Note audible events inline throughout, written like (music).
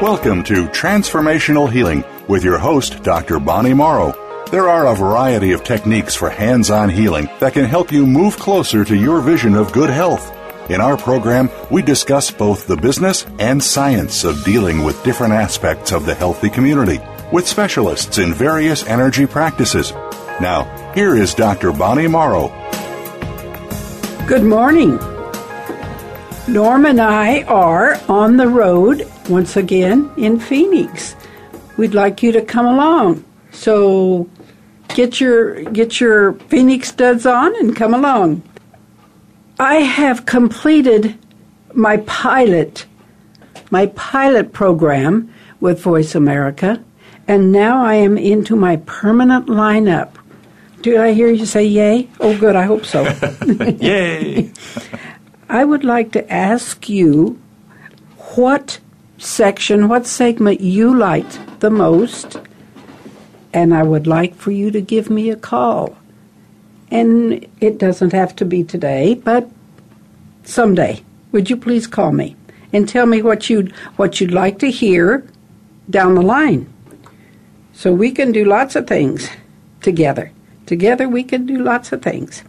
Welcome to Transformational Healing with your host, Dr. Bonnie Morrow. There are a variety of techniques for hands on healing that can help you move closer to your vision of good health. In our program, we discuss both the business and science of dealing with different aspects of the healthy community with specialists in various energy practices. Now, here is Dr. Bonnie Morrow. Good morning. Norm and I are on the road once again in Phoenix. We'd like you to come along. So get your get your Phoenix studs on and come along. I have completed my pilot my pilot program with Voice America and now I am into my permanent lineup. Did I hear you say yay? Oh good, I hope so. (laughs) (laughs) Yay! I would like to ask you what section, what segment you liked the most, and I would like for you to give me a call. And it doesn't have to be today, but someday. Would you please call me and tell me what you'd what you'd like to hear down the line? So we can do lots of things together. Together we can do lots of things.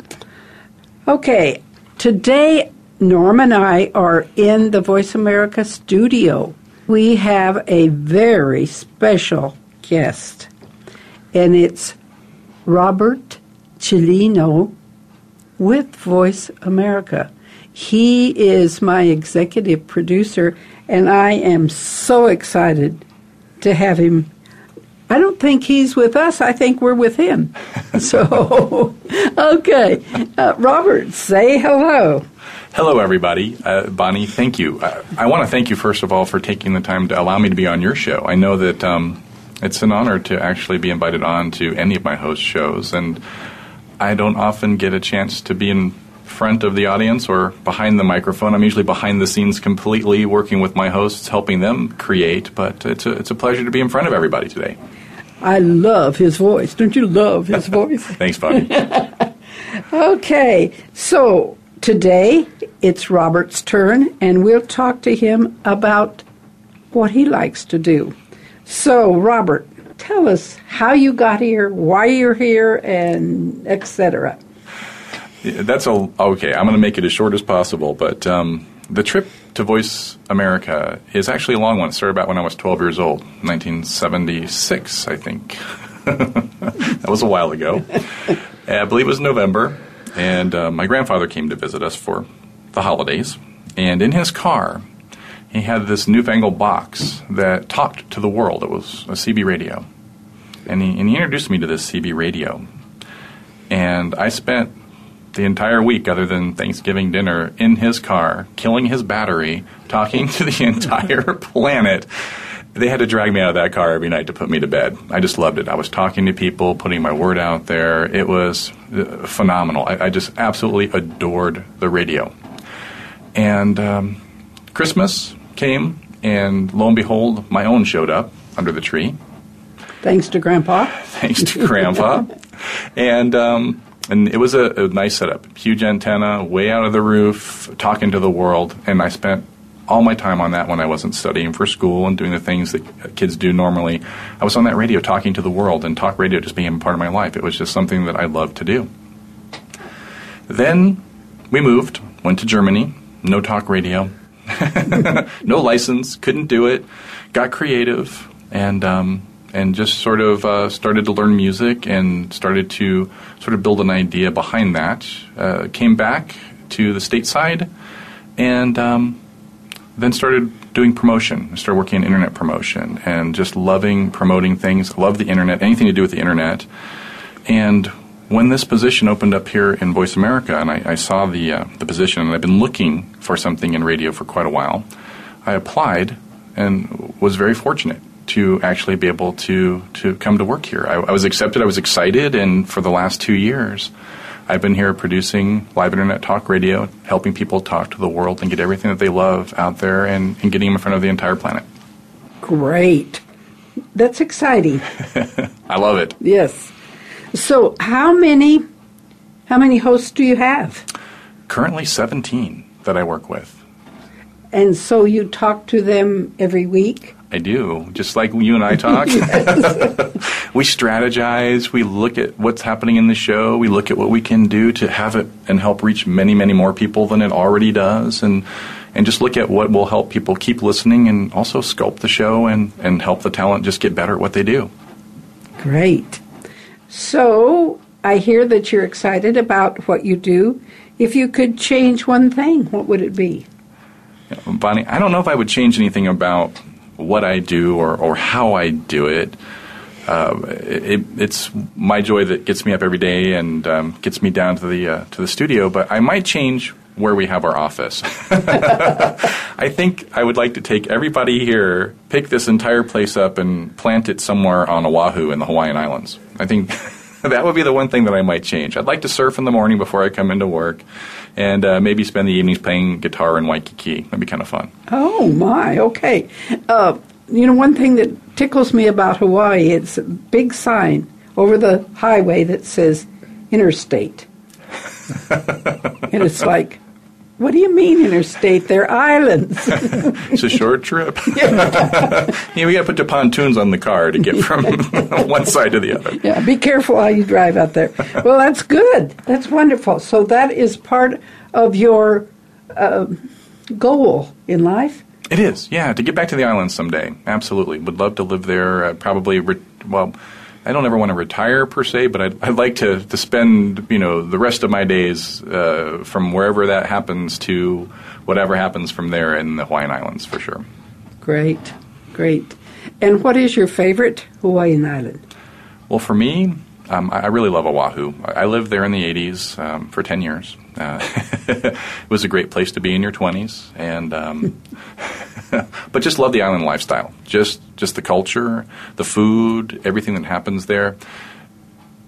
Okay, today Norm and I are in the Voice America studio. We have a very special guest, and it's Robert Ciolino with Voice America. He is my executive producer, and I am so excited to have him. I don't think he's with us. I think we're with him. (laughs) so, (laughs) okay. Uh, Robert, say hello. Hello, everybody. Uh, Bonnie, thank you. Uh, I want to thank you, first of all, for taking the time to allow me to be on your show. I know that um, it's an honor to actually be invited on to any of my host shows, and I don't often get a chance to be in front of the audience or behind the microphone. I'm usually behind the scenes completely working with my hosts, helping them create, but it's a, it's a pleasure to be in front of everybody today. I love his voice. Don't you love his (laughs) voice? Thanks, Bonnie. (laughs) okay, so today it's Robert's turn, and we'll talk to him about what he likes to do. So, Robert, tell us how you got here, why you're here, and etc. That's a, okay. I'm going to make it as short as possible, but um, the trip to Voice America is actually a long one. It started about when I was 12 years old, 1976, I think. (laughs) that was a while ago. I believe it was November, and uh, my grandfather came to visit us for the holidays. And in his car, he had this newfangled box that talked to the world. It was a CB radio. And he, and he introduced me to this CB radio. And I spent the entire week, other than Thanksgiving dinner, in his car, killing his battery, talking (laughs) to the entire planet. They had to drag me out of that car every night to put me to bed. I just loved it. I was talking to people, putting my word out there. It was uh, phenomenal. I, I just absolutely adored the radio. And um, Christmas came, and lo and behold, my own showed up under the tree. Thanks to Grandpa. (laughs) Thanks to Grandpa. and um, and it was a, a, nice setup. Huge antenna, way out of the roof, talking to the world. And I spent all my time on that when I wasn't studying for school and doing the things that kids do normally. I was on that radio talking to the world, and talk radio just became part of my life. It was just something that I loved to do. Then we moved, went to Germany, no talk radio, (laughs) no license, couldn't do it, got creative, and um, and just sort of uh, started to learn music and started to sort of build an idea behind that. Uh, came back to the stateside and um, then started doing promotion. I started working in internet promotion and just loving promoting things. Love the internet, anything to do with the internet. And when this position opened up here in Voice America, and I, I saw the uh, the position, and I've been looking for something in radio for quite a while, I applied and was very fortunate to actually be able to to come to work here. I, I was accepted. I was excited, and for the last two years, I've been here producing live internet talk radio, helping people talk to the world and get everything that they love out there, and, and getting them in front of the entire planet. Great. That's exciting. (laughs) I love it. Yes. So, how many how many hosts do you have? Currently 17 that I work with. And so you talk to them every week? I do, just like you and I talk. (laughs) (laughs) we strategize, we look at what's happening in the show, we look at what we can do to have it and help reach many, many more people than it already does and and just look at what will help people keep listening and also sculpt the show and, and help the talent just get better at what they do. Great. So I hear that you're excited about what you do. If you could change one thing, what would it be? Bonnie, I don't know if I would change anything about what I do or, or how I do it. Uh, it, it's my joy that gets me up every day and um, gets me down to the uh, to the studio. But I might change where we have our office. (laughs) I think I would like to take everybody here, pick this entire place up, and plant it somewhere on Oahu in the Hawaiian Islands. I think (laughs) that would be the one thing that I might change. I'd like to surf in the morning before I come into work, and uh, maybe spend the evenings playing guitar in Waikiki. That'd be kind of fun. Oh my, okay. Uh, you know, one thing that tickles me about Hawaii, it's a big sign over the highway that says interstate. (laughs) and it's like, what do you mean interstate? They're islands. (laughs) it's a short trip. (laughs) (laughs) yeah, we got to put the pontoons on the car to get from one side to the other. Yeah, be careful how you drive out there. Well, that's good. That's wonderful. So that is part of your uh, goal in life. It is, yeah, to get back to the islands someday. Absolutely, would love to live there. Uh, probably, re- well I don't ever want to retire per se, but I'd, I'd like to, to spend you know the rest of my days uh, from wherever that happens to whatever happens from there in the Hawaiian Islands for sure. Great, great. And what is your favorite Hawaiian island? Well, for me, um, I, I, really love Oahu. I, I, lived there in the 80s um, for 10 years. Uh, (laughs) it was a great place to be in your 20s, and um, (laughs) but just love the island lifestyle. Just just the culture, the food, everything that happens there.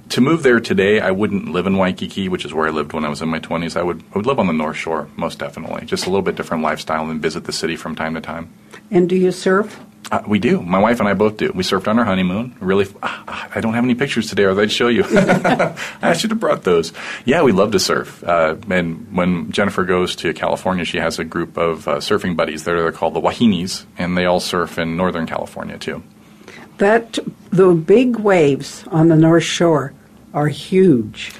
To move there today, I wouldn't live in Waikiki, which is where I lived when I was in my 20s. I would I would live on the North Shore, most definitely. Just a little bit different lifestyle and visit the city from time to time. And do you surf? Uh, we do. My wife and I both do. We surfed on our honeymoon. Really, uh, I don't have any pictures today, or I'd show you. (laughs) I should have brought those. Yeah, we love to surf. Uh, and when Jennifer goes to California, she has a group of uh, surfing buddies there. They're called the Wahinis, and they all surf in Northern California too. That the big waves on the North Shore are huge.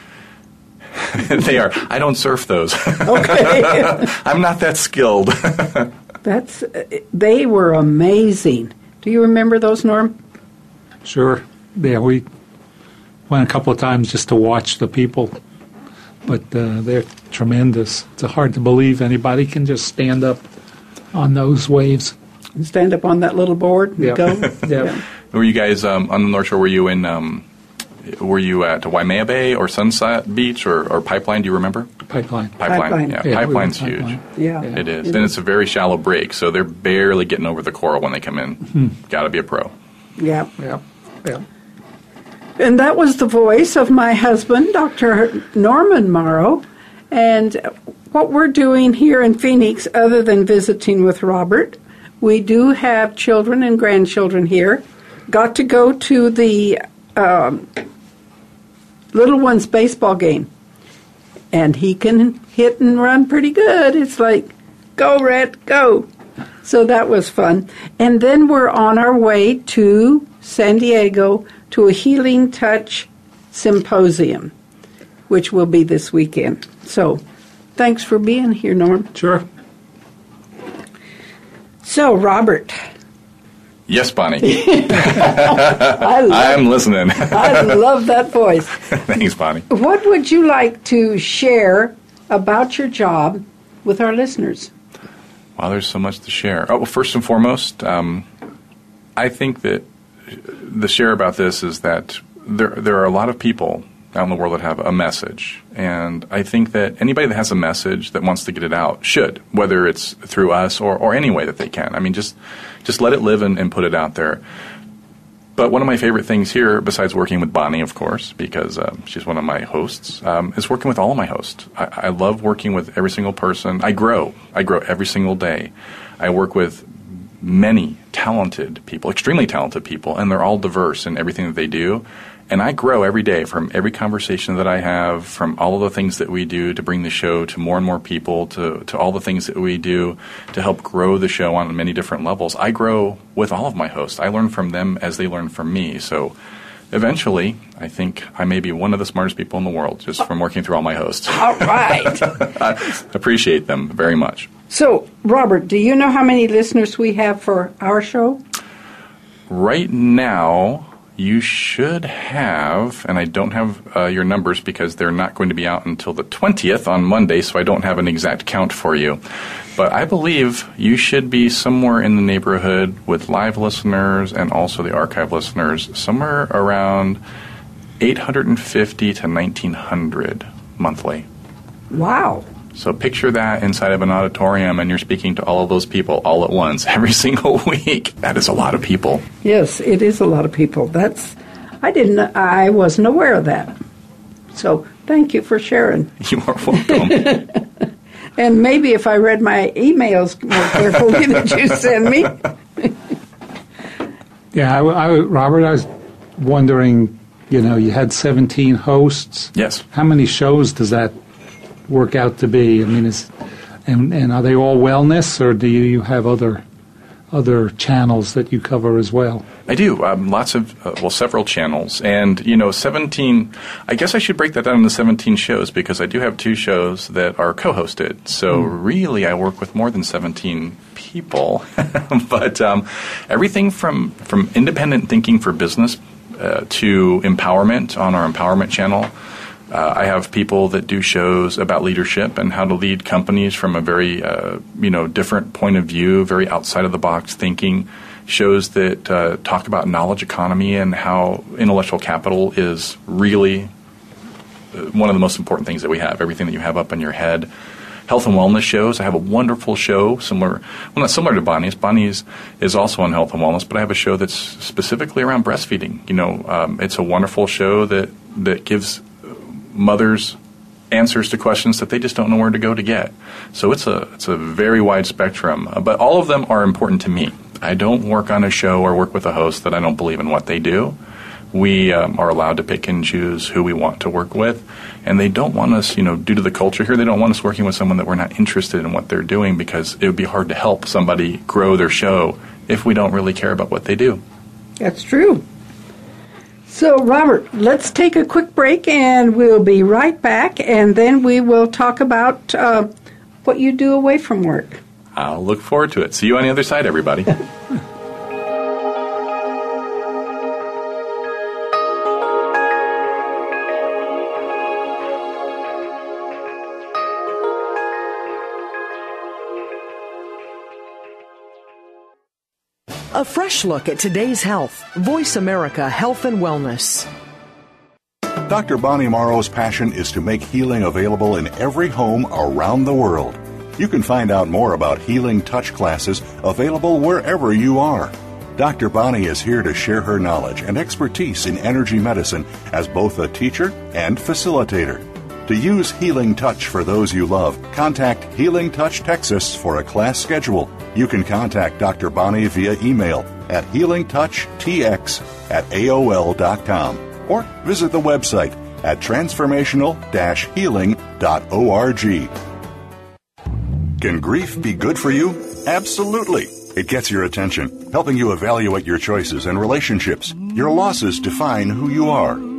(laughs) they are. I don't surf those. okay. (laughs) I'm not that skilled. That's they were amazing. Do you remember those, Norm? Sure. Yeah, we went a couple of times just to watch the people, but uh, they're tremendous. It's hard to believe anybody can just stand up on those waves. And stand up on that little board and yep. go. (laughs) yeah. Were you guys um, on the North Shore? Were you in? Um, were you at Waimea Bay or Sunset Beach or, or Pipeline? Do you remember? Pipeline. Pipeline. Pipeline. Yeah, yeah Pipeline's we huge. pipeline. Yeah. It is. and it's a very shallow break, so they're barely getting over the coral when they come in. Hmm. Got to be a pro. Yeah. Yeah. Yeah. And that was the voice of my husband, Dr. Norman Morrow. And what we're doing here in Phoenix, other than visiting with Robert, we do have children and grandchildren here. Got to go to the um, little one's baseball game. And he can hit and run pretty good. It's like, go, Red, go. So that was fun. And then we're on our way to San Diego to a Healing Touch Symposium, which will be this weekend. So thanks for being here, Norm. Sure. So, Robert. Yes, Bonnie. (laughs) I I'm listening. (laughs) I love that voice. Thanks, Bonnie. What would you like to share about your job with our listeners? Wow, there's so much to share. Oh, well, first and foremost, um, I think that the share about this is that there there are a lot of people out in the world that have a message. And I think that anybody that has a message that wants to get it out should, whether it's through us or, or any way that they can. I mean, just, just let it live and, and put it out there. But one of my favorite things here, besides working with Bonnie, of course, because uh, she's one of my hosts, um, is working with all of my hosts. I, I love working with every single person. I grow. I grow every single day. I work with many talented people, extremely talented people, and they're all diverse in everything that they do. And I grow every day from every conversation that I have, from all of the things that we do to bring the show to more and more people, to, to all the things that we do to help grow the show on many different levels. I grow with all of my hosts. I learn from them as they learn from me. So eventually, I think I may be one of the smartest people in the world just from working through all my hosts. All right. (laughs) I appreciate them very much. so, Robert, do you know how many listeners we have for our show? Right now, you should have, and I don't have uh, your numbers because they're not going to be out until the 20th on Monday, so I don't have an exact count for you. But I believe you should be somewhere in the neighborhood with live listeners and also the archive listeners, somewhere around 850 to 1900 monthly. Wow. So picture that inside of an auditorium and you're speaking to all of those people all at once (laughs) every single week. That is a lot of people. Yes, it is a lot of people. That's I didn't I wasn't aware of that. So, thank you for sharing. (laughs) You are welcome. (laughs) And maybe if I read my emails more carefully that you send me. Yeah, I, I- Robert, I was wondering, you know, you had 17 hosts. yes. How many shows does that work out to be? I mean, is and, and are they all wellness, or do you have other other channels that you cover as well? I do. Um, lots of, uh, well, several channels. And, you know, 17, I guess I should break that down into 17 shows because I do have two shows that are co hosted. So, really, I work with more than 17 people. (laughs) but um, everything from, from independent thinking for business uh, to empowerment on our empowerment channel. Uh, I have people that do shows about leadership and how to lead companies from a very, uh, you know, different point of view, very outside of the box thinking. Shows that uh, talk about knowledge economy and how intellectual capital is really uh, one of the most important things that we have. Everything that you have up in your head. Health and wellness shows. I have a wonderful show similar, well, not similar to Bonnie's. Bonnie's is also on health and wellness, but I have a show that's specifically around breastfeeding. You know, um, it's a wonderful show that that gives mothers answers to questions that they just don't know where to go to get. So it's a it's a very wide spectrum, uh, but all of them are important to me. I don't work on a show or work with a host that I don't believe in what they do. We um, are allowed to pick and choose who we want to work with, and they don't want us, you know, due to the culture here, they don't want us working with someone that we're not interested in what they're doing because it would be hard to help somebody grow their show if we don't really care about what they do. That's true. So, Robert, let's take a quick break and we'll be right back, and then we will talk about uh, what you do away from work. I'll look forward to it. See you on the other side, everybody. (laughs) A fresh look at today's health. Voice America Health and Wellness. Dr. Bonnie Morrow's passion is to make healing available in every home around the world. You can find out more about healing touch classes available wherever you are. Dr. Bonnie is here to share her knowledge and expertise in energy medicine as both a teacher and facilitator. To use Healing Touch for those you love, contact Healing Touch Texas for a class schedule. You can contact Dr. Bonnie via email at healingtouchtx at AOL.com or visit the website at transformational-healing.org. Can grief be good for you? Absolutely. It gets your attention, helping you evaluate your choices and relationships. Your losses define who you are.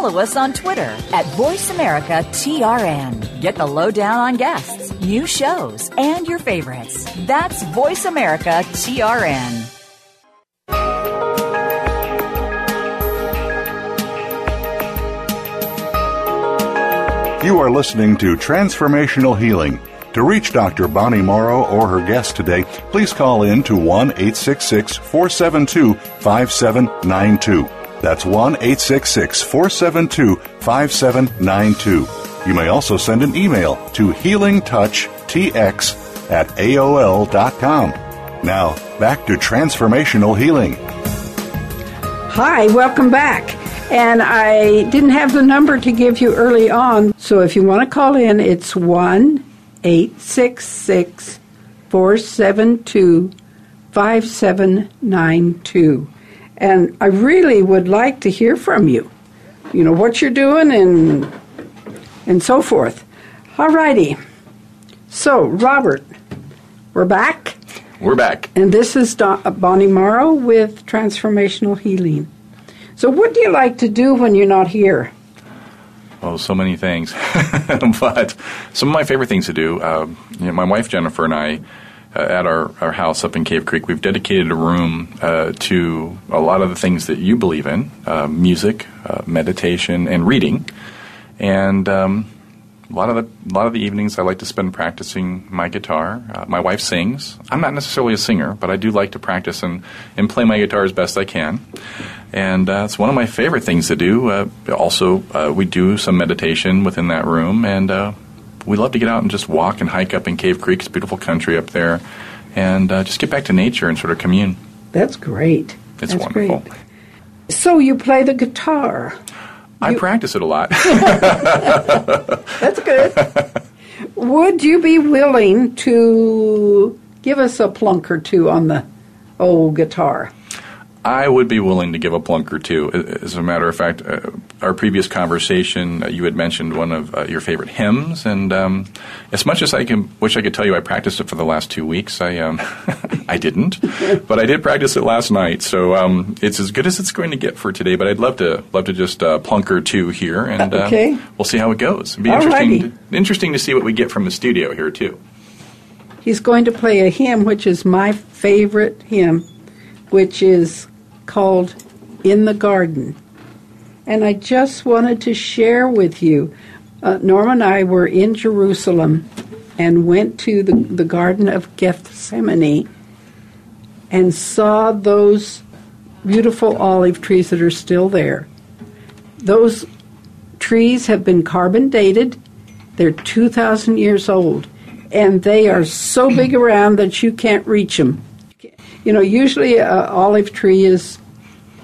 follow us on Twitter at VoiceAmericaTRN. Get the lowdown on guests, new shows, and your favorites. That's VoiceAmericaTRN. You are listening to Transformational Healing. To reach Dr. Bonnie Morrow or her guest today, please call in to 1 866 472 5792. That's 1 866 472 5792. You may also send an email to healingtouchtx at AOL.com. Now, back to transformational healing. Hi, welcome back. And I didn't have the number to give you early on, so if you want to call in, it's 1 866 472 5792 and I really would like to hear from you. You know what you're doing and and so forth. All righty. So, Robert, we're back. We're back. And this is Don- uh, Bonnie Morrow with Transformational Healing. So, what do you like to do when you're not here? Oh, so many things. (laughs) but some of my favorite things to do, uh, you know, my wife Jennifer and I uh, at our, our house up in Cave Creek, we've dedicated a room uh, to a lot of the things that you believe in uh, music, uh, meditation, and reading. And um, a lot of the a lot of the evenings I like to spend practicing my guitar. Uh, my wife sings. I'm not necessarily a singer, but I do like to practice and, and play my guitar as best I can. And uh, it's one of my favorite things to do. also, we do some meditation within that room, and we love to get out and just walk and hike up in Cave Creek. It's beautiful country up there, and uh, just get back to nature and sort of commune. That's great. It's That's wonderful. Great. So you play the guitar. I you... practice it a lot. (laughs) That's good. Would you be willing to give us a plunk or two on the old guitar? I would be willing to give a plunk or two. As a matter of fact, uh, our previous conversation, uh, you had mentioned one of uh, your favorite hymns, and um, as much as I can, wish I could tell you I practiced it for the last two weeks, I um, (laughs) I didn't, but I did practice it last night. So um, it's as good as it's going to get for today. But I'd love to love to just uh, plunk or two here, and uh, okay. we'll see how it goes. It'd be interesting to, interesting to see what we get from the studio here too. He's going to play a hymn, which is my favorite hymn, which is called In the Garden. And I just wanted to share with you. Uh, Norma and I were in Jerusalem and went to the, the Garden of Gethsemane and saw those beautiful olive trees that are still there. Those trees have been carbon dated, they're 2,000 years old, and they are so big around that you can't reach them. You know, usually an olive tree is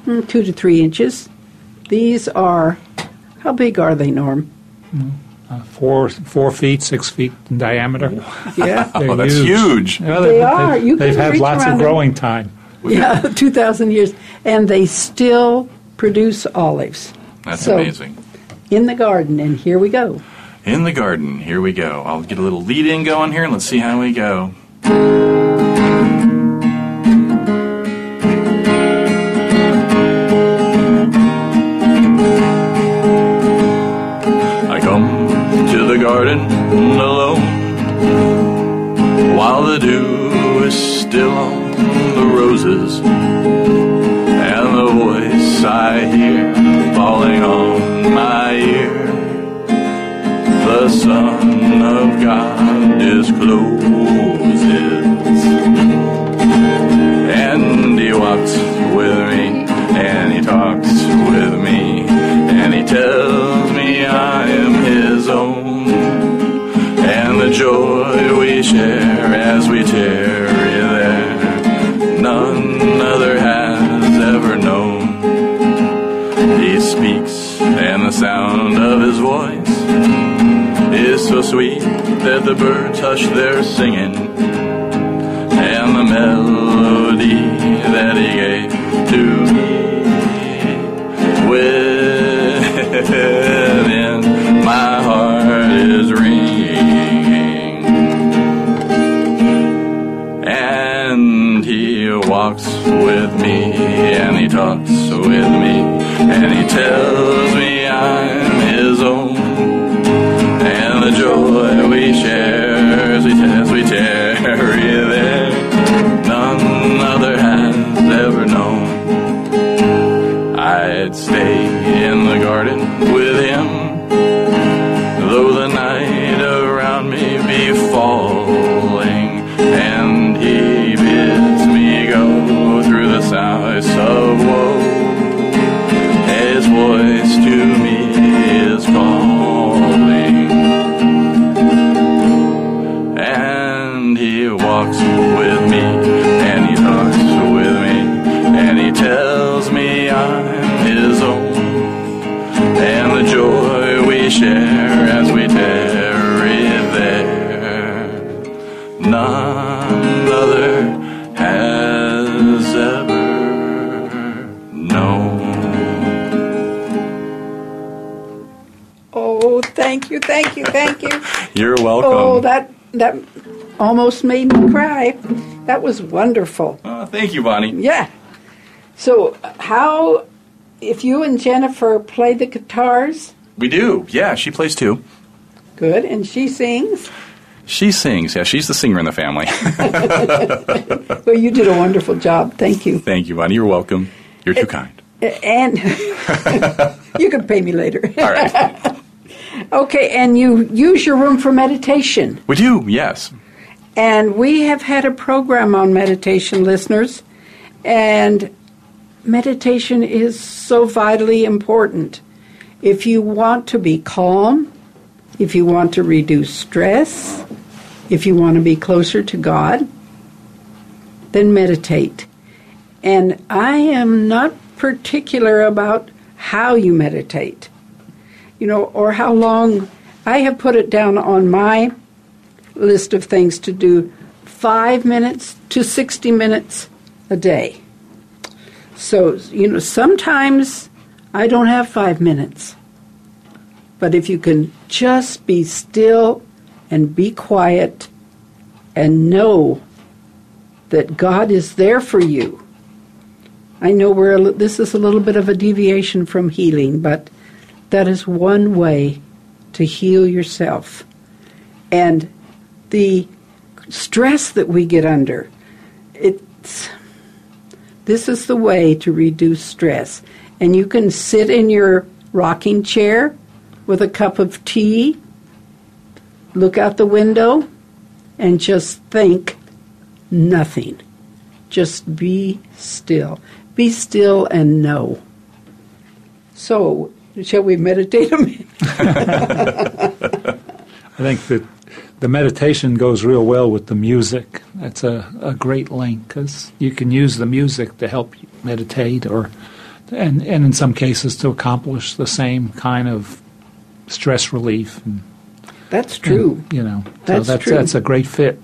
mm, two to three inches. These are, how big are they, Norm? Mm, uh, four, four feet, six feet in diameter. (laughs) Yeah, (laughs) oh, that's huge. Well, they, they are. You they've had lots of growing time. (laughs) Yeah, two thousand years, and they still produce olives. That's so, amazing. In the garden, and here we go. In the garden, here we go. I'll get a little lead in going here, and let's see how we go. While the dew is still on the roses and the voice I hear falling on my ear. The Son of God discloses, and He walks with joy we share as we tarry there, none other has ever known. He speaks, and the sound of his voice is so sweet that the birds hush their singing, and the melody that he gave he talks with me, and he tells me I'm his own and the joy we share as we, as we tarry there, none other has ever known. I'd stay that almost made me cry. That was wonderful. Oh, thank you, Bonnie. Yeah. So, how, if you and Jennifer play the guitars, We do. Yeah, she plays too. good, and she sings, She sings. Yeah, she's the singer in the family. (laughs) well, you did a wonderful job. Thank you. Thank you, Bonnie. You're welcome. You're too kind. And (laughs) (laughs) you can pay me later. All right. Okay, and you use your room for meditation. We do. Yes. And we have had a program on meditation, listeners. And meditation is so vitally important. If you want to be calm, if you want to reduce stress, if you want to be closer to God, then meditate. And I am not particular about how you meditate, you know, or how long. I have put it down on my list of things to do five minutes to 60 minutes a day. So, you know, sometimes I don't have five minutes. But if you can just be still and be quiet and know that God is there for you. I know we're this is a little bit of a deviation from healing, but that is one way to heal yourself. And the stress that we get under, it's this is the way to reduce stress. And you can sit in your rocking chair with a cup of tea, look out the window, and just think nothing. Just be still. Be still and know. So, shall we meditate a minute? (laughs) I think that the meditation goes real well with the music. That's a, a great link because you can use the music to help you meditate, or and and in some cases to accomplish the same kind of stress relief. And, That's true. you know, That's so that's true. that's a great fit.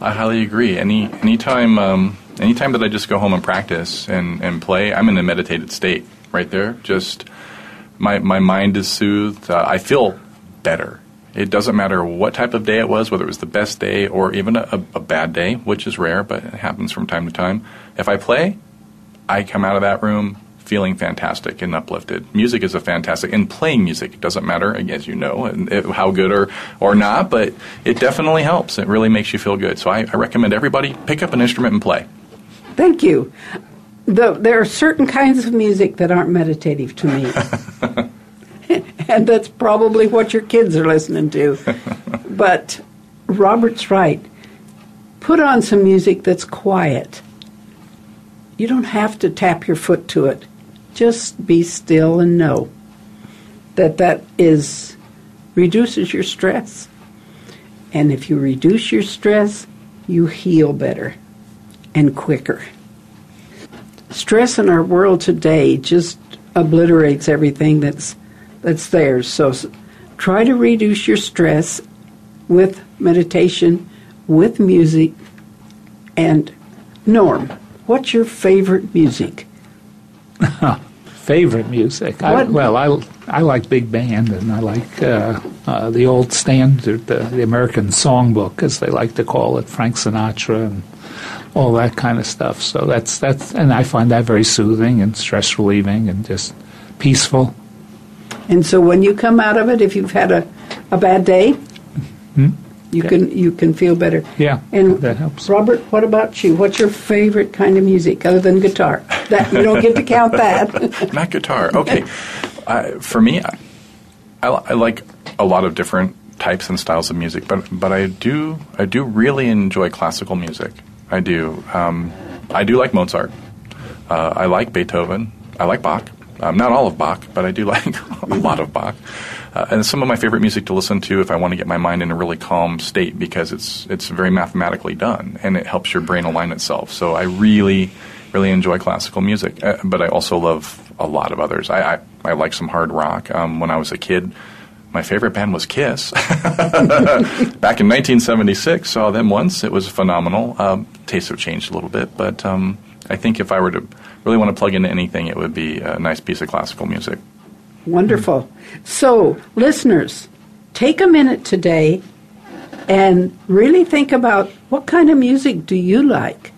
I highly agree. Any anytime um, anytime that I just go home and practice and, and play, I'm in a meditated state right there. Just my my mind is soothed. Uh, I feel better. It doesn't matter what type of day it was, whether it was the best day or even a, a bad day, which is rare, but it happens from time to time. If I play, I come out of that room feeling fantastic and uplifted. Music is a fantastic, and playing music doesn't matter, as you know, how good or, or not, but it definitely helps. It really makes you feel good. So I, I recommend everybody pick up an instrument and play. Thank you. The, there are certain kinds of music that aren't meditative to me. (laughs) and that's probably what your kids are listening to. but Robert's right. Put on some music that's quiet. You don't have to tap your foot to it. Just be still and know that that is reduces your stress. And if you reduce your stress, you heal better and quicker. Stress in our world today just obliterates everything that's that's there. So try to reduce your stress with meditation, with music, and Norm, what's your favorite music? (laughs) favorite music? I, well, I, I like big band and I like uh, uh, the old standard, the, the American songbook, as they like to call it, Frank Sinatra and all that kind of stuff. So that's that's, and I find that very soothing and stress relieving and just peaceful. And so when you come out of it, if you've had a, a bad day, hmm? you okay. can you can feel better. Yeah, and that helps. Robert, what about you? What's your favorite kind of music other than guitar? That you don't get to count that. (laughs) Not guitar. Okay, for me, I, I, like a lot of different types and styles of music, but but I do I do really enjoy classical music. I do. Um, I do like Mozart. Uh, I like Beethoven. I like Bach. Um, not all of Bach, but I do (laughs) like a lot of Bach. Uh, and some of my favorite music to listen to if I want to get my mind in a really calm state because it's it's very mathematically done and it helps your brain align itself. So I really really enjoy classical music, uh, but I also love a lot of others. I I, I like some hard rock. Um, when I was a kid, my favorite band was Kiss. (laughs) Back in 1976, saw them once. It was phenomenal. Um, tastes have changed a little bit, but um, I think if I were to really want to plug into anything, it would be a nice piece of classical music. Wonderful. So, listeners, take a minute today and really think about what kind of music do you like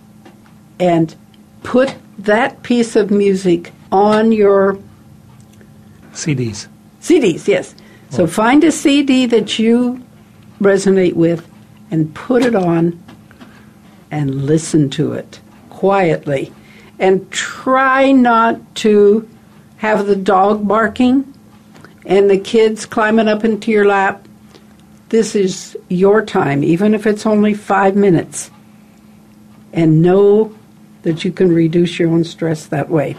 and put that piece of music on your CDs. CDs, yes. So find a CD that you resonate with and put it on and listen to it quietly and try not to have the dog barking and the kids climbing up into your lap. This is your time, even if it's only five minutes. And know that you can reduce your own stress that way.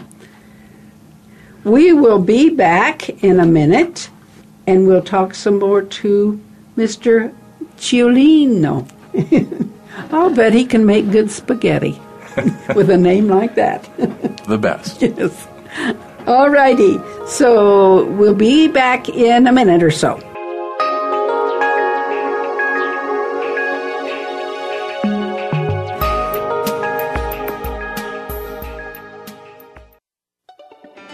We will be back in a minute and we'll talk some more to Mr. Ciolino. (laughs) I'll bet he can make good spaghetti (laughs) with a name like that. (laughs) the best. Yes. All righty. So we'll be back in a minute or so.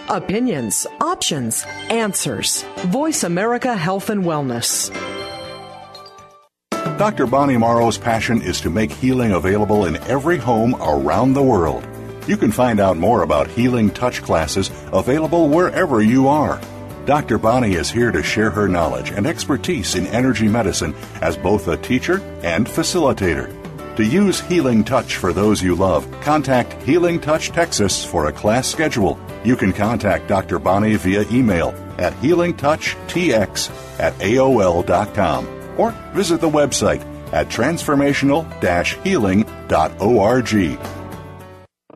Opinions, options, answers. Voice America Health and Wellness. Dr. Bonnie Morrow's passion is to make healing available in every home around the world. You can find out more about healing touch classes available wherever you are. Dr. Bonnie is here to share her knowledge and expertise in energy medicine as both a teacher and facilitator. To use Healing Touch for those you love, contact Healing Touch Texas for a class schedule. You can contact Dr. Bonnie via email at healingtouchtx at AOL.com or visit the website at transformational-healing.org.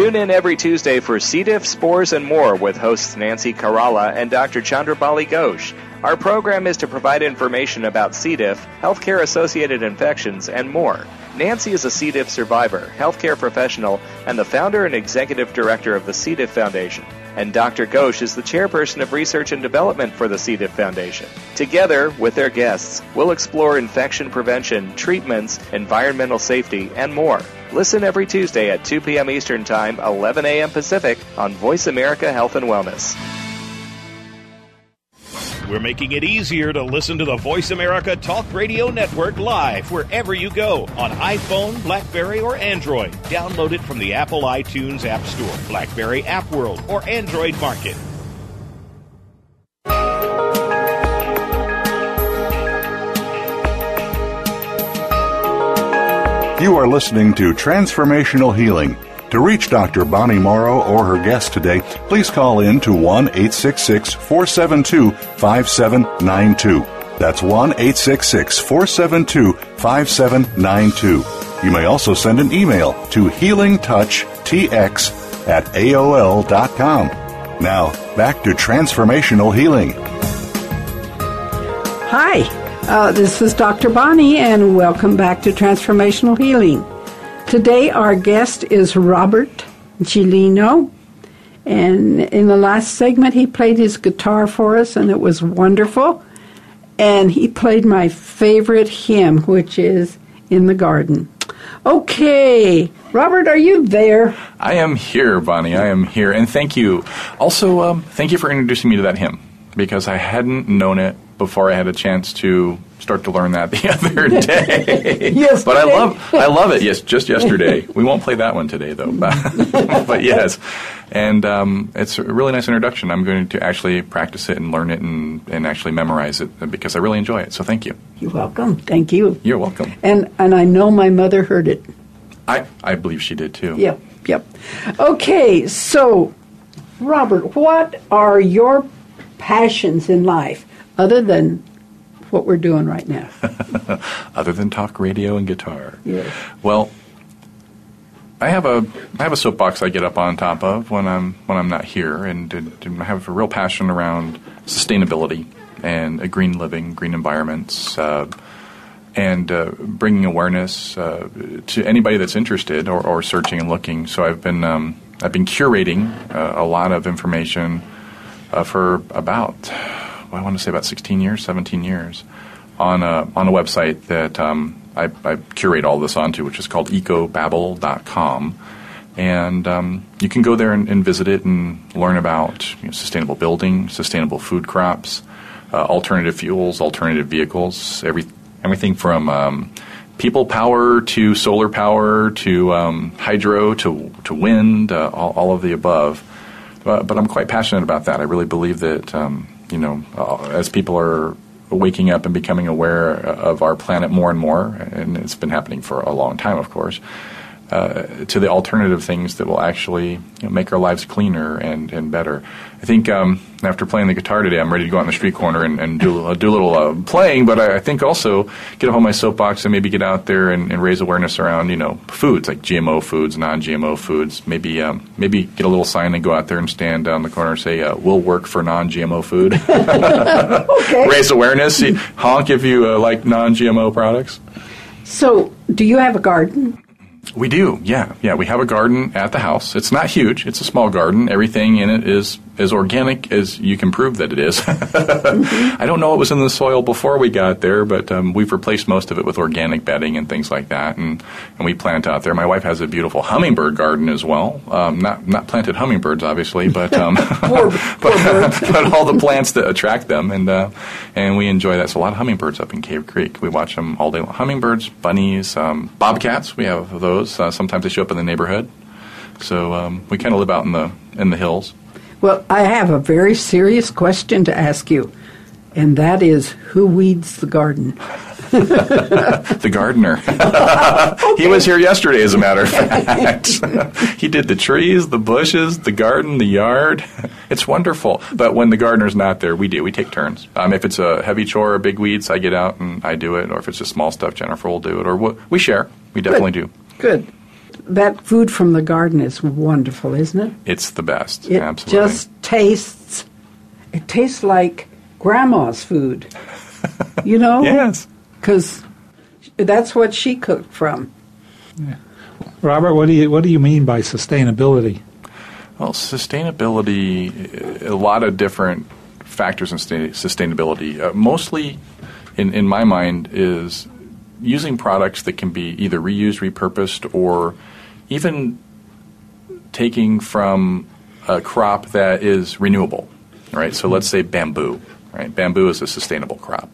Tune in every Tuesday for C. diff, spores, and more with hosts Nancy Caralla and Dr. Chandrabali Ghosh. Our program is to provide information about C. diff, healthcare associated infections, and more. Nancy is a C. diff survivor, healthcare professional, and the founder and executive director of the C. diff Foundation. And Dr. Ghosh is the chairperson of research and development for the C. diff Foundation. Together, with their guests, we'll explore infection prevention, treatments, environmental safety, and more. Listen every Tuesday at 2 p.m. Eastern Time, 11 a.m. Pacific on Voice America Health and Wellness. We're making it easier to listen to the Voice America Talk Radio Network live wherever you go on iPhone, Blackberry, or Android. Download it from the Apple iTunes App Store, Blackberry App World, or Android Market. You are listening to Transformational Healing. To reach Dr. Bonnie Morrow or her guest today, please call in to 1 866 472 5792. That's 1 866 472 5792. You may also send an email to healingtouchtx at AOL.com. Now, back to transformational healing. Hi, uh, this is Dr. Bonnie, and welcome back to Transformational Healing. Today, our guest is Robert Ciolino, and in the last segment, he played his guitar for us, and it was wonderful. And he played my favorite hymn, which is In the Garden. Okay, Robert, are you there? I am here, Bonnie. I am here. And thank you. Also, um, thank you for introducing me to that hymn because I hadn't known it before I had a chance to start to learn that the (laughs) other (laughs) day. yes, but I love I love it. Yes, just yesterday. we won't play that one today though. (laughs) but yes, and um, it's a really nice introduction. I'm going to actually practice it and learn it and, and actually memorize it because I really enjoy it. So thank you. You're welcome. Thank you. You're welcome. And and I know my mother heard it. I I believe she did too. Yep. Yep. Okay, so Robert, what are your passions in life other than what we're doing right now. (laughs) Other than talk radio and guitar. Yes. Well, I have a I have a soapbox I get up on top of when I'm when I'm not here, and, and I have a real passion around sustainability and a green living, green environments, uh, and uh, bringing awareness uh, to anybody that's interested or, or, searching and looking. So I've been um, I've been curating uh, a lot of information uh, for about I want to say about 16 years, 17 years, on a, on a website that um, I, I, curate all this onto, which is called ecobabble.com. And um, you can go there and, and, visit it and learn about you know, sustainable building, sustainable food crops, uh, alternative fuels, alternative vehicles, every, everything from um, people power to solar power to um, hydro to, to wind, uh, all, all, of the above. But, but, I'm quite passionate about that. I really believe that um, you know, uh, as people are waking up and becoming aware of our planet more and more, and it's been happening for a long time, of course, uh, to the alternative things that will actually you know, make our lives cleaner and, and better. I think um, after playing the guitar today, I'm ready to go out in the street corner and, and do, uh, do a little uh, playing, but I, I, think also get a hold of my soapbox and maybe get out there and, and, raise awareness around, you know, foods, like GMO foods, non-GMO foods. Maybe um, maybe get a little sign and go out there and stand down the corner and say, uh, we'll work for non-GMO food. (laughs) (laughs) okay. Raise awareness. Honk if you uh, like non-GMO products. So, do you have a garden? We do, yeah, yeah. We have a garden at the house. It's not huge; it's a small garden. Everything in it is as organic as you can prove that it is. (laughs) I don't know what was in the soil before we got there, but um, we've replaced most of it with organic bedding and things like that, and, and we plant out there. My wife has a beautiful hummingbird garden as well. Um, not not planted hummingbirds, obviously, but um, (laughs) poor, (laughs) but, but, all the plants that attract them, and uh, and we enjoy that. So a lot of hummingbirds up in Cave Creek. We watch them all day. long. Hummingbirds, bunnies, um, bobcats. We have those those. Uh, sometimes they show up in the neighborhood. So um, we kind of live out in the in the hills. Well, I have a very serious question to ask you, and that is who weeds the garden? (laughs) the gardener. okay. (laughs) He was here yesterday, as a matter of (laughs) fact. he did the trees, the bushes, the garden, the yard. It's wonderful. But when the gardener's not there, we do. We take turns. Um, if it's a heavy chore or big weeds, I get out and I do it. Or if it's just small stuff, Jennifer will do it. Or we share. We definitely Good. do. Good. That food from the garden is wonderful, isn't it? It's the best. It Absolutely. just tastes. It tastes like grandma's food. you know? (laughs) yes. Because that's what she cooked from. Yeah. Robert, what do you what do you mean by sustainability? Well, sustainability, a lot of different factors in sustainability. Uh, mostly, in in my mind, is using products that can be either reused, repurposed, or even taking from a crop that is renewable. Right. So let's say bamboo. Right. Bamboo is a sustainable crop,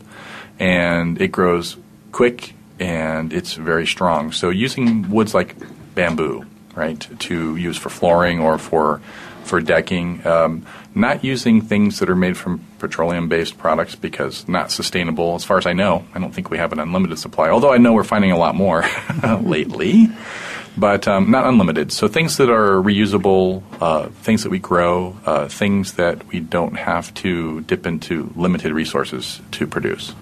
and it grows quick and it's very strong. So using woods like bamboo, right, to use for flooring or for for decking. Um, not using things that are made from petroleum based products because not sustainable. As far as I know, I don't think we have an unlimited supply, although I know we're finding a lot more (laughs) lately, but um, not unlimited. So things that are reusable, uh, things that we grow, uh, things that we don't have to dip into limited resources to produce.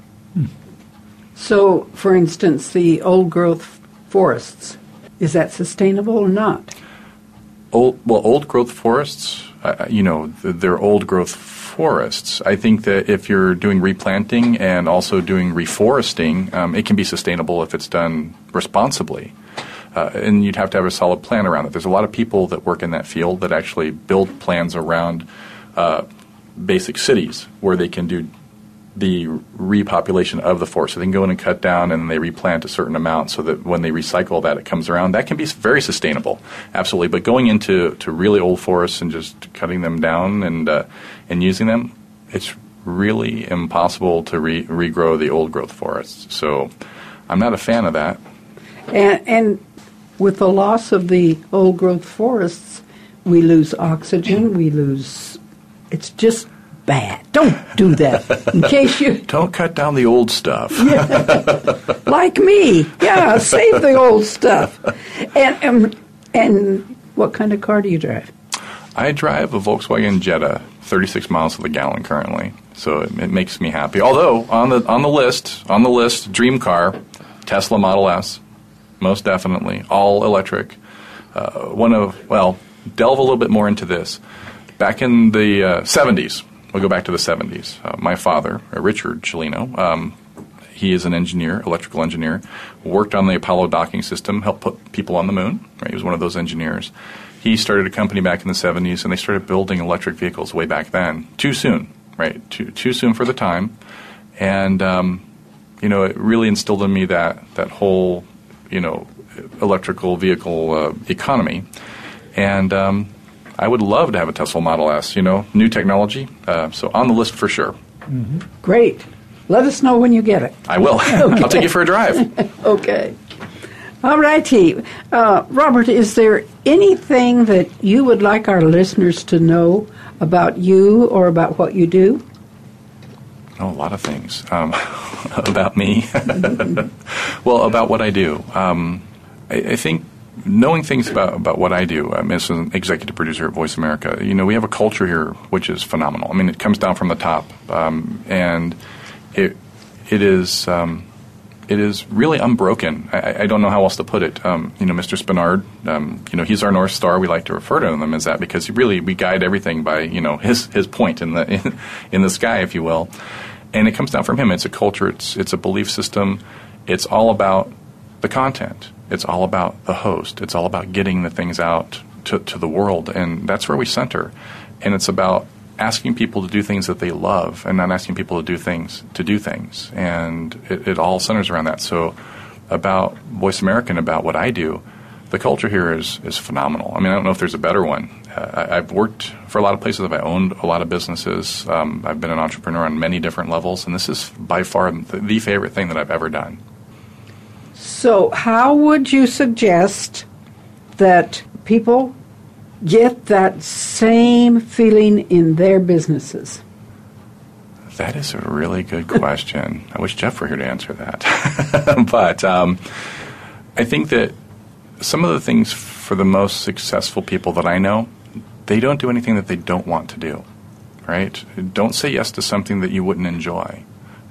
So, for instance, the old growth forests, is that sustainable or not? Old, well, old growth forests, uh, you know, they're old growth forests. I think that if you're doing replanting and also doing reforesting, um, it can be sustainable if it's done responsibly. Uh, and you'd have to have a solid plan around it. There's a lot of people that work in that field that actually build plans around uh, basic cities where they can do the repopulation of the forest. So they can go in and cut down and they replant a certain amount so that when they recycle that, it comes around. That can be very sustainable, absolutely. But going into to really old forests and just cutting them down and uh, and using them, it's really impossible to re- regrow the old growth forests. So I'm not a fan of that. And, and with the loss of the old growth forests, we lose oxygen, we lose. It's just bad. Don't do that. In (laughs) case you don't cut down the old stuff. (laughs) yeah. like me, yeah, save the old stuff. And um, and what kind of car do you drive? I drive a Volkswagen Jetta, 36 miles to the gallon currently. So it, it makes me happy. Although on the on the list, on the list, dream car, Tesla Model S, most definitely, all electric. Uh, one of well, delve a little bit more into this. Back in the uh, 70s, We'll go back to the 70s. Uh, my father, uh, Richard Ciolino, um, he is an engineer, electrical engineer, worked on the Apollo docking system, helped put people on the moon. Right? He was one of those engineers. He started a company back in the 70s, and they started building electric vehicles way back then. Too soon, right? Too, too soon for the time. And, um, you know, it really instilled in me that, that whole, you know, electrical vehicle uh, economy. And um, I would love to have a Tesla Model S. You know, new technology. Uh, so on the list for sure. Mm-hmm. Great. Let us know when you get it. I will. (laughs) okay. I'll take you for a drive. (laughs) okay. All righty. Uh, Robert, is there anything that you would like our listeners to know about you or about what you do? Oh, a lot of things um, (laughs) about me. well, about what I do. Um, I, I, think knowing things about, about what I do, um, as an executive producer at Voice America, you know, we have a culture here which is phenomenal. I mean, it comes down from the top, um, and it it is um, it is really unbroken. I, I, don't know how else to put it. Um, you know, Mr. Spinner, um, you know, he's our north star. We like to refer to him as that because really we guide everything by you know his his point in the in, (laughs) in the sky, if you will. And it comes down from him. It's a culture. It's it's a belief system. It's all about the content it's all about the host. It's all about getting the things out to, to the world, and that's where we center. And it's about asking people to do things that they love, and not asking people to do things to do things. And it, it all centers around that. So, about Voice American, about what I do, the culture here is is phenomenal. I mean, I don't know if there's a better one. Uh, I, have worked for a lot of places. I've owned a lot of businesses. Um, I've been an entrepreneur on many different levels, and this is by far the, the favorite thing that I've ever done. So, how would you suggest that people get that same feeling in their businesses? That is a really good question. (laughs) I wish Jeff were here to answer that. (laughs) but um, I think that some of the things for the most successful people that I know, they don't do anything that they don't want to do, right? Don't say yes to something that you wouldn't enjoy.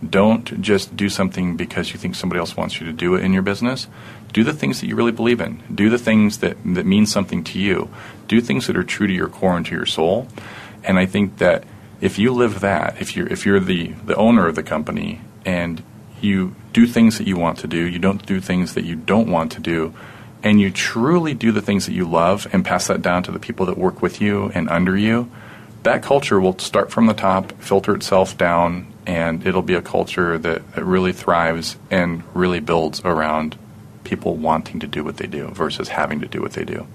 Don't just do something because you think somebody else wants you to do it in your business. Do the things that you really believe in. Do the things that, that mean something to you. Do things that are true to your core and to your soul. And I think that if you live that, if you're if you're the, the owner of the company and you do things that you want to do, you don't do things that you don't want to do, and you truly do the things that you love and pass that down to the people that work with you and under you, that culture will start from the top, filter itself down, and it'll be a culture that, that really thrives and really builds around people wanting to do what they do versus having to do what they do.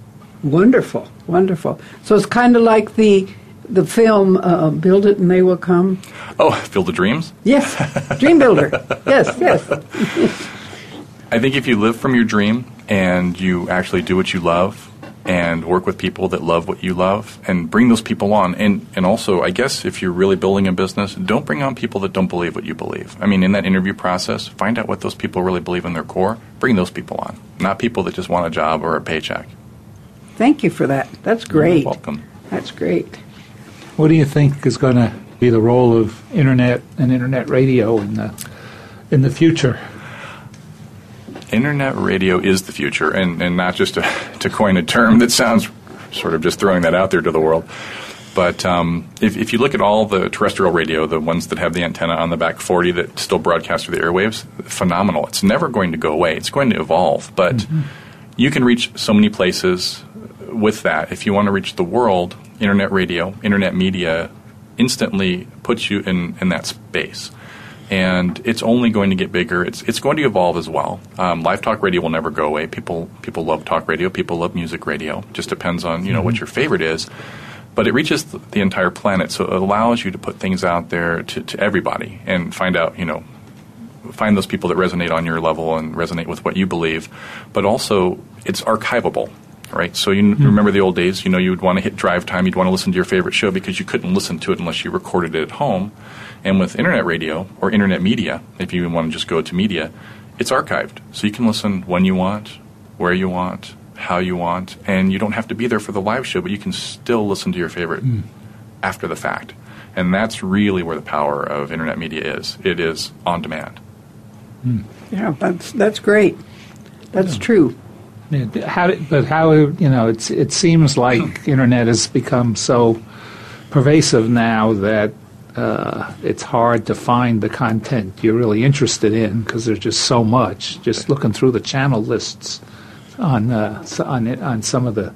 Wonderful, wonderful. So it's kind of like the the film uh, "Build It and They Will Come." Oh, (laughs) Field of Dreams. Yes, Dream Builder. yes, yes. (laughs) I think if you live from your dream and you actually do what you love, and work with people that love what you love and bring those people on. And, and also, I guess if you're really building a business, don't bring on people that don't believe what you believe. I mean, in that interview process, find out what those people really believe in their core, bring those people on, not people that just want a job or a paycheck. Thank you for that. That's great. You're welcome. That's great. What do you think is going to be the role of internet and internet radio in the in the future? Internet radio is the future, and, and not just to, (laughs) to coin a term that sounds sort of just throwing that out there to the world. But um, if, if you look at all the terrestrial radio, the ones that have the antenna on the back 40 that still broadcast through the airwaves, phenomenal. It's never going to go away. It's going to evolve. But mm-hmm. you can reach so many places with that. If you want to reach the world, internet radio, internet media instantly puts you in, in that space and it's only going to get bigger. It's it's going to evolve as well. Um, live talk radio will never go away. People people love talk radio. People love music radio. Just depends on you know mm-hmm. what your favorite is. But it reaches the, entire planet, so it allows you to put things out there to, to everybody and find out you know find those people that resonate on your level and resonate with what you believe. But also, it's archivable right? So you mm-hmm. remember the old days, you know, you would want to hit drive time, you'd want to listen to your favorite show because you couldn't listen to it unless you recorded it at home. And with internet radio or internet media, if you want to just go to media, it's archived. So you can listen when you want, where you want, how you want, and you don't have to be there for the live show, but you can still listen to your favorite mm. after the fact. And that's really where the power of internet media is. It is on demand. Mm. Yeah, that's that's great. That's yeah. true. Yeah, how, but how you know it's it seems like internet has become so pervasive now that uh, it's hard to find the content you're really interested in because there's just so much. Just looking through the channel lists on uh, on on some of the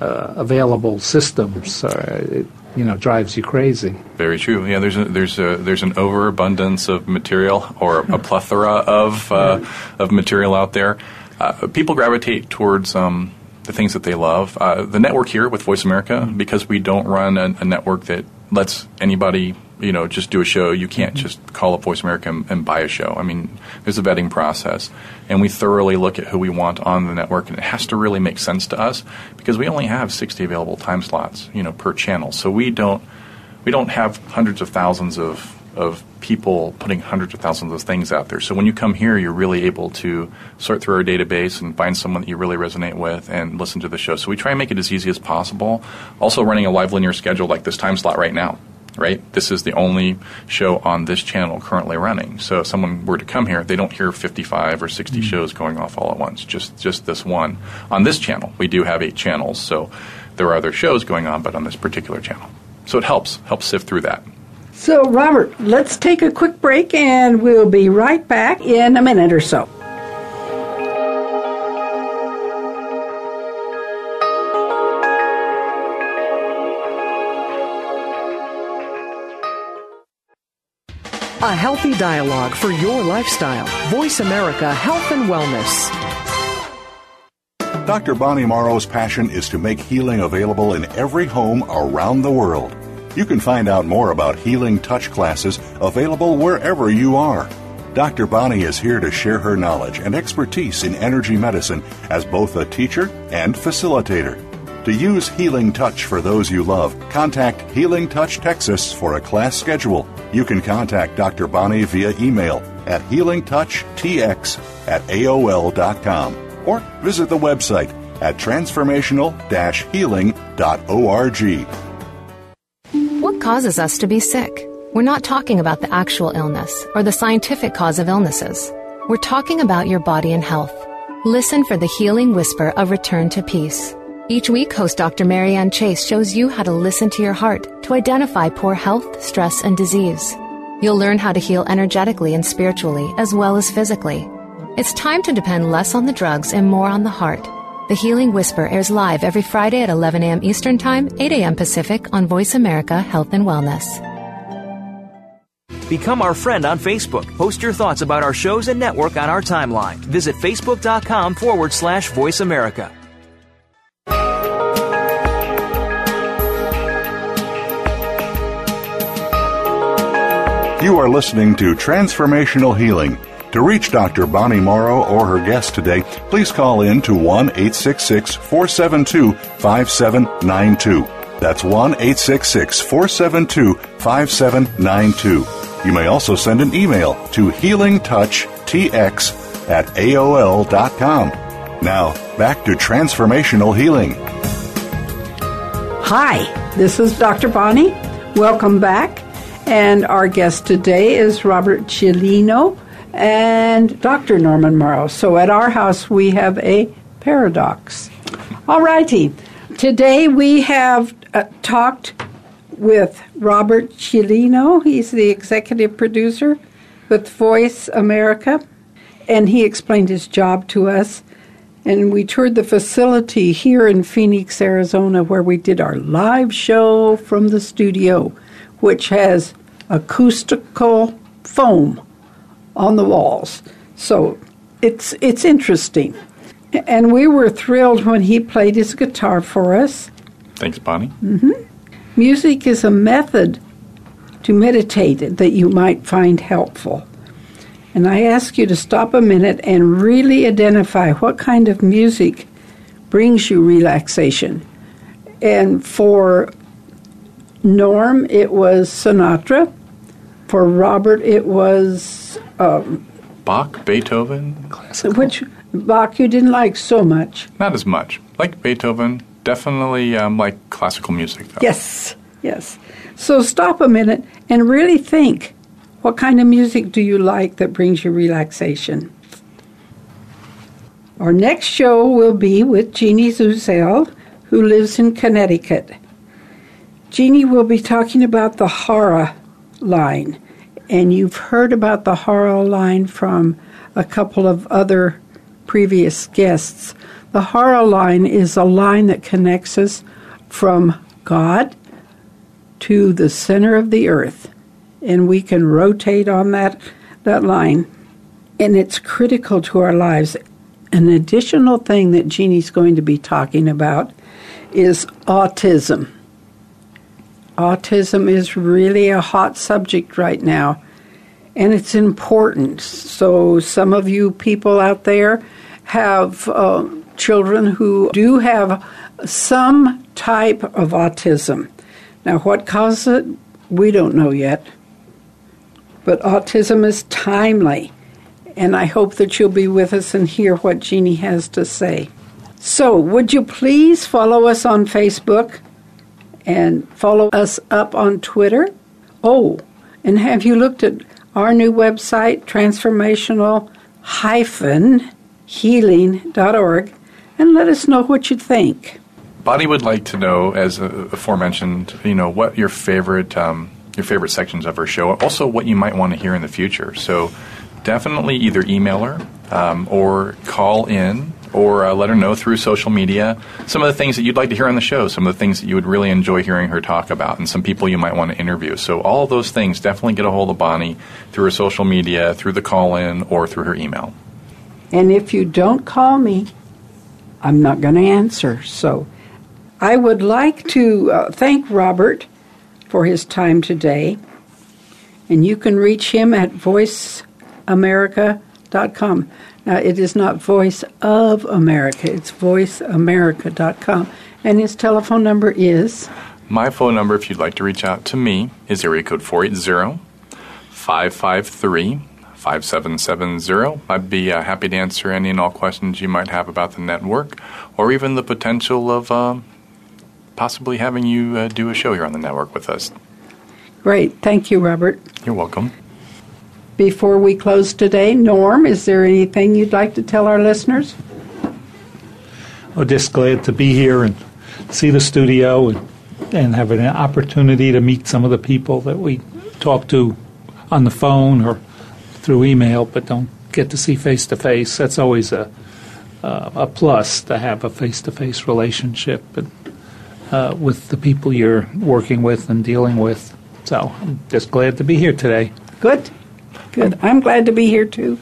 uh, available systems, uh, it you know drives you crazy. Very true. Yeah, there's a, there's a, there's an overabundance of material or a plethora of uh, of material out there. Uh, people gravitate towards. Um, the things that they love. the network here with Voice America, mm-hmm. because we don't run a, a network that lets anybody you know just do a show. You can't mm-hmm. just call up Voice America and, and, buy a show. I mean, there's a vetting process, and we thoroughly look at who we want on the network, and it has to really make sense to us because we only have 60 available time slots, you know, per channel. So we don't we don't have hundreds of thousands of of people putting hundreds of thousands of things out there. So when you come here, you're really able to sort through our database and find someone that you really resonate with and listen to the show. So we try and make it as easy as possible. Also, running a live linear schedule like this time slot right now right? This is the only show on this channel currently running. So if someone were to come here, they don't hear 55 or 60 mm-hmm. shows going off all at once, just, just this one. On this channel, we do have eight channels, so there are other shows going on, but on this particular channel. So it helps, helps sift through that. So, Robert, let's take a quick break and we'll be right back in a minute or so. A healthy dialogue for your lifestyle. Voice America Health and Wellness. Dr. Bonnie Morrow's passion is to make healing available in every home around the world. You can find out more about healing touch classes available wherever you are. Dr. Bonnie is here to share her knowledge and expertise in energy medicine as both a teacher and facilitator. To use Healing Touch for those you love, contact Healing Touch Texas for a class schedule. You can contact Dr. Bonnie via email at healingtouchtx at AOL.com or visit the website at transformational healing.org. What causes us to be sick? We're not talking about the actual illness or the scientific cause of illnesses. We're talking about your body and health. Listen for the healing whisper of return to peace. Each week, host Dr. Marianne Chase shows you how to listen to your heart to identify poor health, stress, and disease. You'll learn how to heal energetically and spiritually, as well as physically. It's time to depend less on the drugs and more on the heart. The Healing Whisper airs live every Friday at 11 a.m. Eastern Time, 8 a.m. Pacific on Voice America Health and Wellness. Become our friend on Facebook. Post your thoughts about our shows and network on our timeline. Visit facebook.com forward slash voice America. You are listening to Transformational Healing. To reach Dr. Bonnie Morrow or her guest today, please call in to 1 866 472 5792. That's 1 866 472 5792. You may also send an email to healingtouchtx at AOL.com. Now, back to transformational healing. Hi, this is Dr. Bonnie. Welcome back. And our guest today is Robert Ciolino, and Dr. Norman Morrow. So at our house, we have a paradox. All righty. Today we have uh, talked with Robert Ciolino. He's the executive producer with Voice America, and he explained his job to us. And we toured the facility here in Phoenix, Arizona, where we did our live show from the studio, which has acoustical foam on the walls. So it's it's interesting. And we were thrilled when he played his guitar for us. Thanks, Bonnie. Mm-hmm. Music is a method to meditate that you might find helpful. And I ask you to stop a minute and really identify what kind of music brings you relaxation. And for Norm, it was Sinatra. For Robert, it was um, Bach, Beethoven, classical. which Bach you didn't like so much. not as much. Like Beethoven, definitely um, like classical music. Though. Yes, yes. So stop a minute and really think what kind of music do you like that brings you relaxation? Our next show will be with Jeannie Zuzel, who lives in Connecticut. Jeannie will be talking about the Hara line, and you've heard about the Hara line from a couple of other previous guests. The Hara line is a line that connects us from God to the center of the earth, and we can rotate on that, that line, and it's critical to our lives. An additional thing that Jeannie's going to be talking about is autism. Autism is really a hot subject right now, and it's important. So, some of you people out there have uh, children who do have some type of autism. Now, what causes it, we don't know yet. But autism is timely, and I hope that you'll be with us and hear what Jeannie has to say. So, would you please follow us on Facebook and follow us up on Twitter? Oh, and have you looked at our new website, transformational healing.org, and let us know what you think. Bonnie would like to know, as aforementioned, you know, what your favorite um, your favorite sections of her show, also what you might want to hear in the future. So, definitely either email her um, or call in or uh, let her know through social media some of the things that you'd like to hear on the show, some of the things that you would really enjoy hearing her talk about, and some people you might want to interview. So, all those things, definitely get a hold of Bonnie through her social media, through the call in, or through her email. And if you don't call me, I'm not going to answer. So I would like to uh, thank Robert for his time today. And you can reach him at voiceamerica.com. Now, it is not Voice of America, it's voiceamerica.com. And his telephone number is My phone number, if you'd like to reach out to me, is area code 480 553 5770. I'd be uh, happy to answer any and all questions you might have about the network or even the potential of uh, possibly having you uh, do a show here on the network with us. great. Thank you, Robert. You're welcome. Before we close today, Norm, is there anything you'd like to tell our listeners? I'm just glad to be here and see the studio and, and have an opportunity to meet some of the people that we talk to on the phone or through email, but don't get to see face to face. That's always a uh, a plus to have a face to face relationship and, uh, with the people you're working with and dealing with. So I'm just glad to be here today. Good. Good. I'm glad to be here too.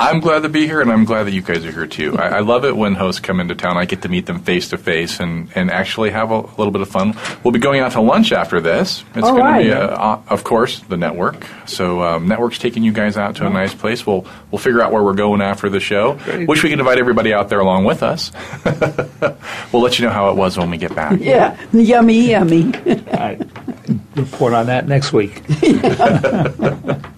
I'm glad to be here, and I'm glad that you guys are here too. I, I love it when hosts come into town. I get to meet them face to face and and actually have a, little bit of fun. We'll be going out to lunch after this. It's All going to be, right. uh, uh, of course, the network. So um, network's taking you guys out to a nice place. We'll we'll figure out where we're going after the show. Great. Wish we could invite everybody out there along with us. (laughs) we'll let you know how it was when we get back. Yeah. Yummy, yummy. I report on that next week. (laughs) (laughs)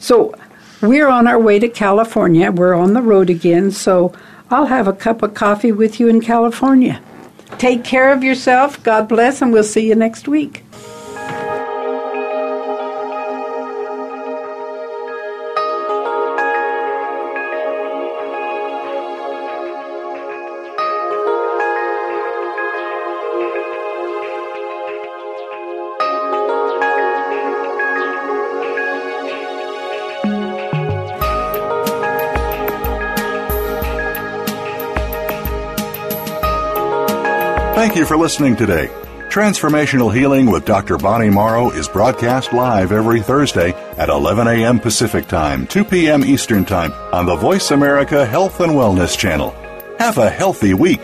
So we're on our way to California. We're on the road again, so I'll have a cup of coffee with you in California. Take care of yourself. God bless, and we'll see you next week. You for listening today. Transformational Healing with Dr. Bonnie Morrow is broadcast live every Thursday at 11 a.m. Pacific Time, 2 p.m. Eastern Time on the Voice America Health and Wellness Channel. Have a healthy week.